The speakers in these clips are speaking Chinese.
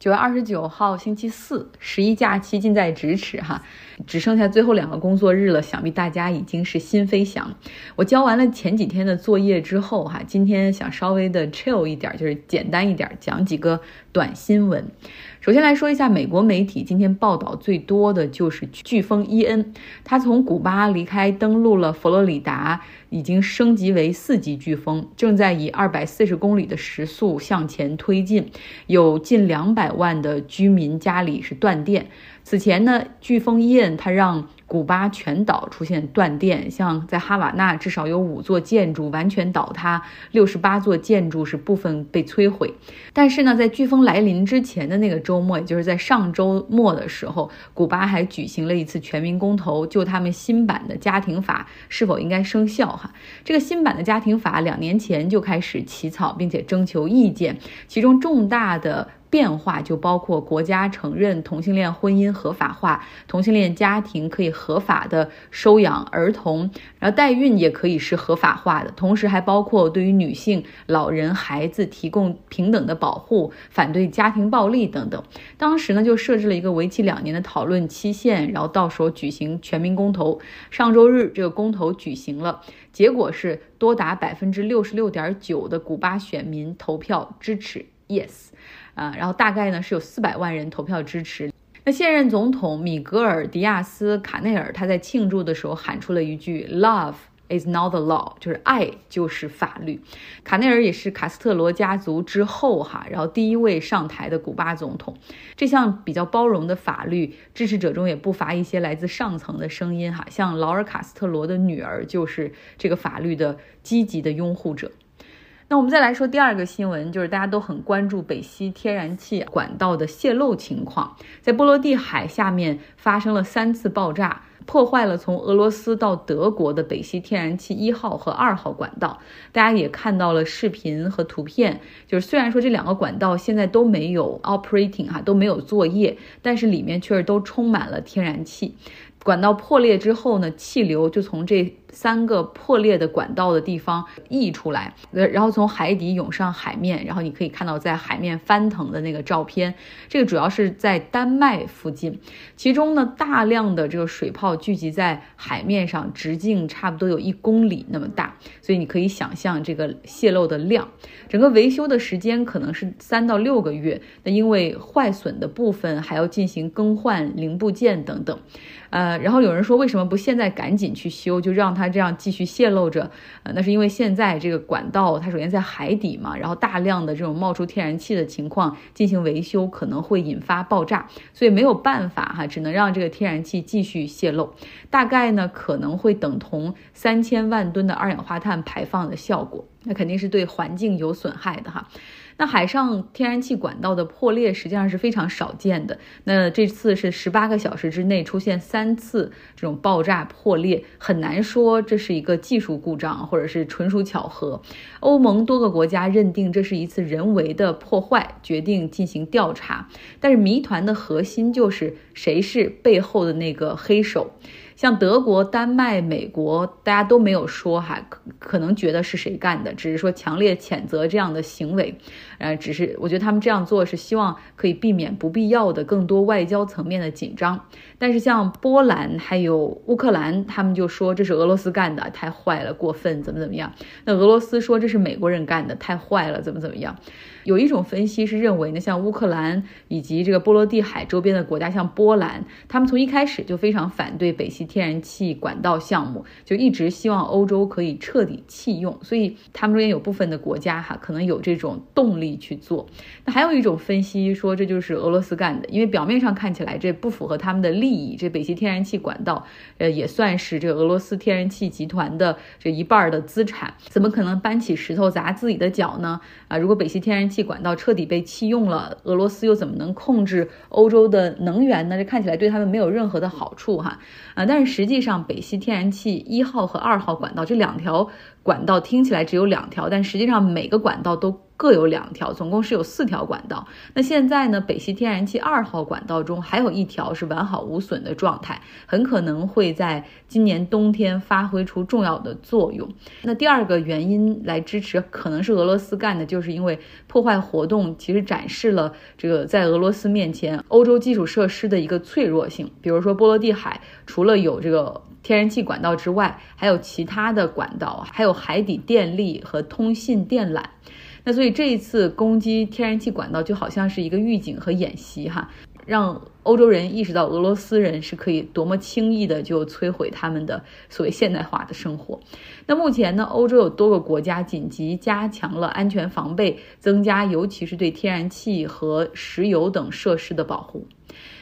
九月二十九号星期四，十一假期近在咫尺哈，只剩下最后两个工作日了，想必大家已经是心飞翔。我交完了前几天的作业之后哈，今天想稍微的 chill 一点，就是简单一点，讲几个短新闻。首先来说一下美国媒体今天报道最多的就是飓风伊恩，它从古巴离开，登陆了佛罗里达，已经升级为四级飓风，正在以二百四十公里的时速向前推进，有近两百万的居民家里是断电。此前呢，飓风伊恩它让古巴全岛出现断电，像在哈瓦那至少有五座建筑完全倒塌，六十八座建筑是部分被摧毁。但是呢，在飓风来临之前的那个周末，也就是在上周末的时候，古巴还举行了一次全民公投，就他们新版的家庭法是否应该生效。哈，这个新版的家庭法两年前就开始起草，并且征求意见，其中重大的。变化就包括国家承认同性恋婚姻合法化，同性恋家庭可以合法的收养儿童，然后代孕也可以是合法化的，同时还包括对于女性、老人、孩子提供平等的保护，反对家庭暴力等等。当时呢就设置了一个为期两年的讨论期限，然后到时候举行全民公投。上周日这个公投举行了，结果是多达百分之六十六点九的古巴选民投票支持 yes。啊，然后大概呢是有四百万人投票支持。那现任总统米格尔·迪亚斯·卡内尔他在庆祝的时候喊出了一句 “Love is not the law”，就是爱就是法律。卡内尔也是卡斯特罗家族之后哈，然后第一位上台的古巴总统。这项比较包容的法律，支持者中也不乏一些来自上层的声音哈，像劳尔·卡斯特罗的女儿就是这个法律的积极的拥护者。那我们再来说第二个新闻，就是大家都很关注北溪天然气管道的泄漏情况，在波罗的海下面发生了三次爆炸，破坏了从俄罗斯到德国的北溪天然气一号和二号管道。大家也看到了视频和图片，就是虽然说这两个管道现在都没有 operating 哈，都没有作业，但是里面确实都充满了天然气。管道破裂之后呢，气流就从这三个破裂的管道的地方溢出来，呃，然后从海底涌上海面，然后你可以看到在海面翻腾的那个照片。这个主要是在丹麦附近，其中呢大量的这个水泡聚集在海面上，直径差不多有一公里那么大，所以你可以想象这个泄漏的量。整个维修的时间可能是三到六个月，那因为坏损的部分还要进行更换零部件等等。呃，然后有人说为什么不现在赶紧去修，就让它它这样继续泄露着？呃，那是因为现在这个管道它首先在海底嘛，然后大量的这种冒出天然气的情况进行维修可能会引发爆炸，所以没有办法哈，只能让这个天然气继续泄漏，大概呢可能会等同三千万吨的二氧化碳排放的效果，那肯定是对环境有损害的哈。那海上天然气管道的破裂实际上是非常少见的。那这次是十八个小时之内出现三次这种爆炸破裂，很难说这是一个技术故障，或者是纯属巧合。欧盟多个国家认定这是一次人为的破坏，决定进行调查。但是谜团的核心就是谁是背后的那个黑手。像德国、丹麦、美国，大家都没有说哈，可可能觉得是谁干的，只是说强烈谴责这样的行为。呃，只是我觉得他们这样做是希望可以避免不必要的更多外交层面的紧张。但是像波兰还有乌克兰，他们就说这是俄罗斯干的，太坏了，过分，怎么怎么样？那俄罗斯说这是美国人干的，太坏了，怎么怎么样？有一种分析是认为呢，像乌克兰以及这个波罗的海周边的国家，像波兰，他们从一开始就非常反对北溪天然气管道项目，就一直希望欧洲可以彻底弃用。所以他们中间有部分的国家哈，可能有这种动力去做。那还有一种分析说，这就是俄罗斯干的，因为表面上看起来这不符合他们的利益。这北溪天然气管道，呃，也算是这个俄罗斯天然气集团的这一半的资产，怎么可能搬起石头砸自己的脚呢？啊，如果北溪天然气管道彻底被弃用了，俄罗斯又怎么能控制欧洲的能源呢？这看起来对他们没有任何的好处哈啊！但是实际上，北溪天然气一号和二号管道这两条管道听起来只有两条，但实际上每个管道都。各有两条，总共是有四条管道。那现在呢，北溪天然气二号管道中还有一条是完好无损的状态，很可能会在今年冬天发挥出重要的作用。那第二个原因来支持，可能是俄罗斯干的，就是因为破坏活动其实展示了这个在俄罗斯面前欧洲基础设施的一个脆弱性。比如说波罗的海，除了有这个天然气管道之外，还有其他的管道，还有海底电力和通信电缆。那所以这一次攻击天然气管道就好像是一个预警和演习哈，让欧洲人意识到俄罗斯人是可以多么轻易的就摧毁他们的所谓现代化的生活。那目前呢，欧洲有多个国家紧急加强了安全防备，增加尤其是对天然气和石油等设施的保护。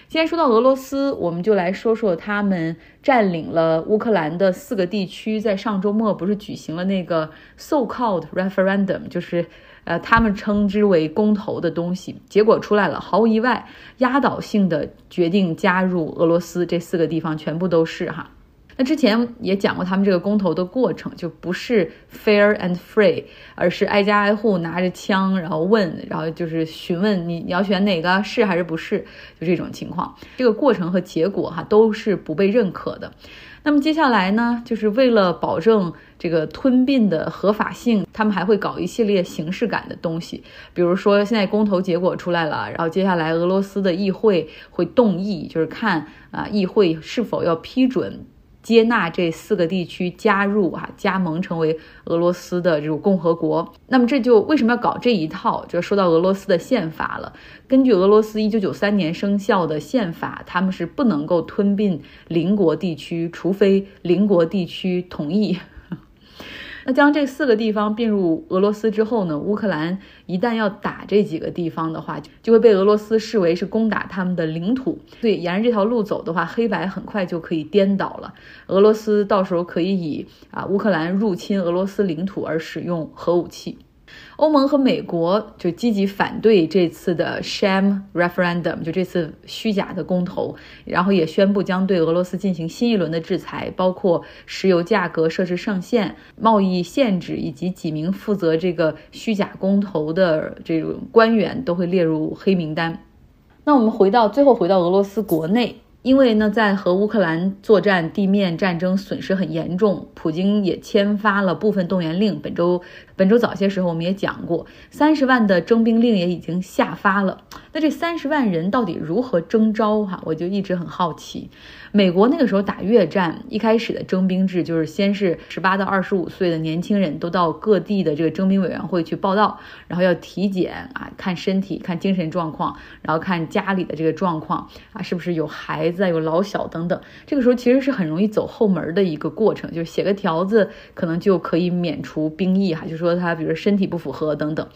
既然说到俄罗斯，我们就来说说他们占领了乌克兰的四个地区，在上周末不是举行了那个 so-called referendum，就是。呃，他们称之为公投的东西，结果出来了，毫无意外，压倒性的决定加入俄罗斯，这四个地方全部都是哈。那之前也讲过他们这个公投的过程，就不是 fair and free，而是挨家挨户拿着枪，然后问，然后就是询问你你要选哪个是还是不是，就这种情况。这个过程和结果哈都是不被认可的。那么接下来呢，就是为了保证这个吞并的合法性，他们还会搞一系列形式感的东西，比如说现在公投结果出来了，然后接下来俄罗斯的议会会动议，就是看啊议会是否要批准。接纳这四个地区加入啊，加盟成为俄罗斯的这种共和国。那么这就为什么要搞这一套？就说到俄罗斯的宪法了。根据俄罗斯一九九三年生效的宪法，他们是不能够吞并邻国地区，除非邻国地区同意。那将这四个地方并入俄罗斯之后呢？乌克兰一旦要打这几个地方的话，就会被俄罗斯视为是攻打他们的领土。所以沿着这条路走的话，黑白很快就可以颠倒了。俄罗斯到时候可以以啊乌克兰入侵俄罗斯领土而使用核武器。欧盟和美国就积极反对这次的 sham referendum，就这次虚假的公投，然后也宣布将对俄罗斯进行新一轮的制裁，包括石油价格设置上限、贸易限制，以及几名负责这个虚假公投的这种官员都会列入黑名单。那我们回到最后，回到俄罗斯国内。因为呢，在和乌克兰作战，地面战争损失很严重，普京也签发了部分动员令。本周本周早些时候我们也讲过，三十万的征兵令也已经下发了。那这三十万人到底如何征召？哈，我就一直很好奇。美国那个时候打越战，一开始的征兵制就是先是十八到二十五岁的年轻人都到各地的这个征兵委员会去报道，然后要体检啊，看身体、看精神状况，然后看家里的这个状况啊，是不是有孩子、有老小等等。这个时候其实是很容易走后门的一个过程，就是写个条子，可能就可以免除兵役哈，就说他比如身体不符合等等。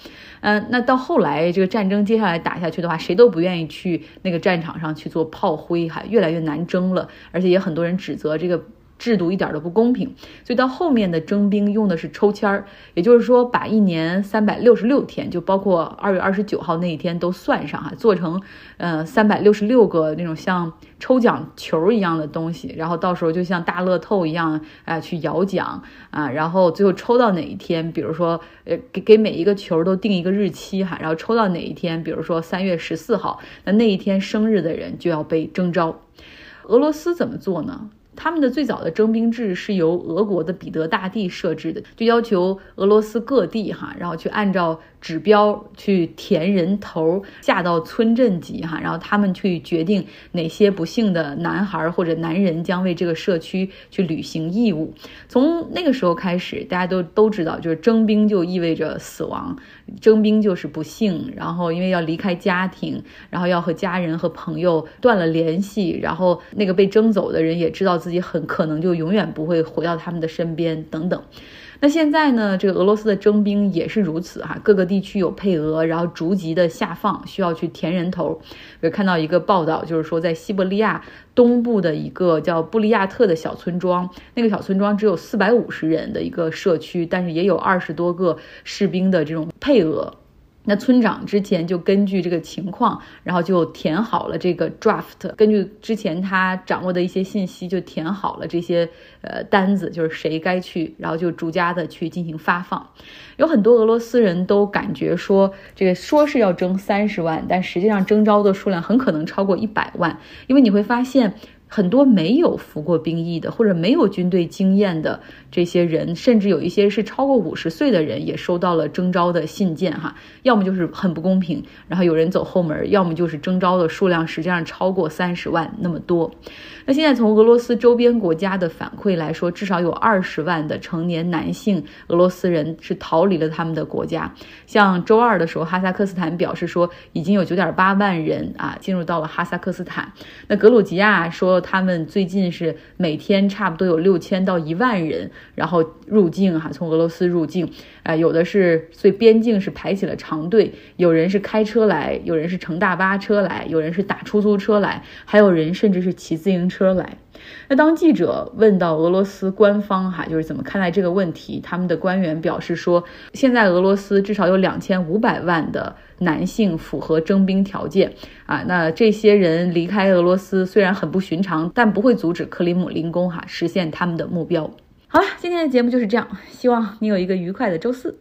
嗯，那到后来这个战争接下来打下去的话，谁都不愿意去那个战场上去做炮灰哈，越来越难争了。而且也很多人指责这个制度一点都不公平，所以到后面的征兵用的是抽签儿，也就是说把一年三百六十六天，就包括二月二十九号那一天都算上哈，做成呃三百六十六个那种像抽奖球一样的东西，然后到时候就像大乐透一样啊去摇奖啊，然后最后抽到哪一天，比如说呃给给每一个球都定一个日期哈，然后抽到哪一天，比如说三月十四号，那那一天生日的人就要被征召。俄罗斯怎么做呢？他们的最早的征兵制是由俄国的彼得大帝设置的，就要求俄罗斯各地哈，然后去按照。指标去填人头，下到村镇级哈，然后他们去决定哪些不幸的男孩或者男人将为这个社区去履行义务。从那个时候开始，大家都都知道，就是征兵就意味着死亡，征兵就是不幸。然后因为要离开家庭，然后要和家人和朋友断了联系，然后那个被征走的人也知道自己很可能就永远不会回到他们的身边等等。那现在呢？这个俄罗斯的征兵也是如此哈，各个地区有配额，然后逐级的下放，需要去填人头。我看到一个报道，就是说在西伯利亚东部的一个叫布利亚特的小村庄，那个小村庄只有四百五十人的一个社区，但是也有二十多个士兵的这种配额。那村长之前就根据这个情况，然后就填好了这个 draft，根据之前他掌握的一些信息，就填好了这些呃单子，就是谁该去，然后就逐家的去进行发放。有很多俄罗斯人都感觉说，这个说是要征三十万，但实际上征招的数量很可能超过一百万，因为你会发现。很多没有服过兵役的，或者没有军队经验的这些人，甚至有一些是超过五十岁的人，也收到了征召的信件哈。要么就是很不公平，然后有人走后门，要么就是征召的数量实际上超过三十万那么多。那现在从俄罗斯周边国家的反馈来说，至少有二十万的成年男性俄罗斯人是逃离了他们的国家。像周二的时候，哈萨克斯坦表示说，已经有九点八万人啊进入到了哈萨克斯坦。那格鲁吉亚说，他们最近是每天差不多有六千到一万人，然后入境哈，从俄罗斯入境。啊，有的是，所以边境是排起了长队，有人是开车来，有人是乘大巴车来，有人是打出租车来，还有人甚至是骑自行车来。那当记者问到俄罗斯官方哈，就是怎么看待这个问题，他们的官员表示说，现在俄罗斯至少有两千五百万的男性符合征兵条件啊，那这些人离开俄罗斯虽然很不寻常，但不会阻止克里姆林宫哈实现他们的目标。好了，今天的节目就是这样，希望你有一个愉快的周四。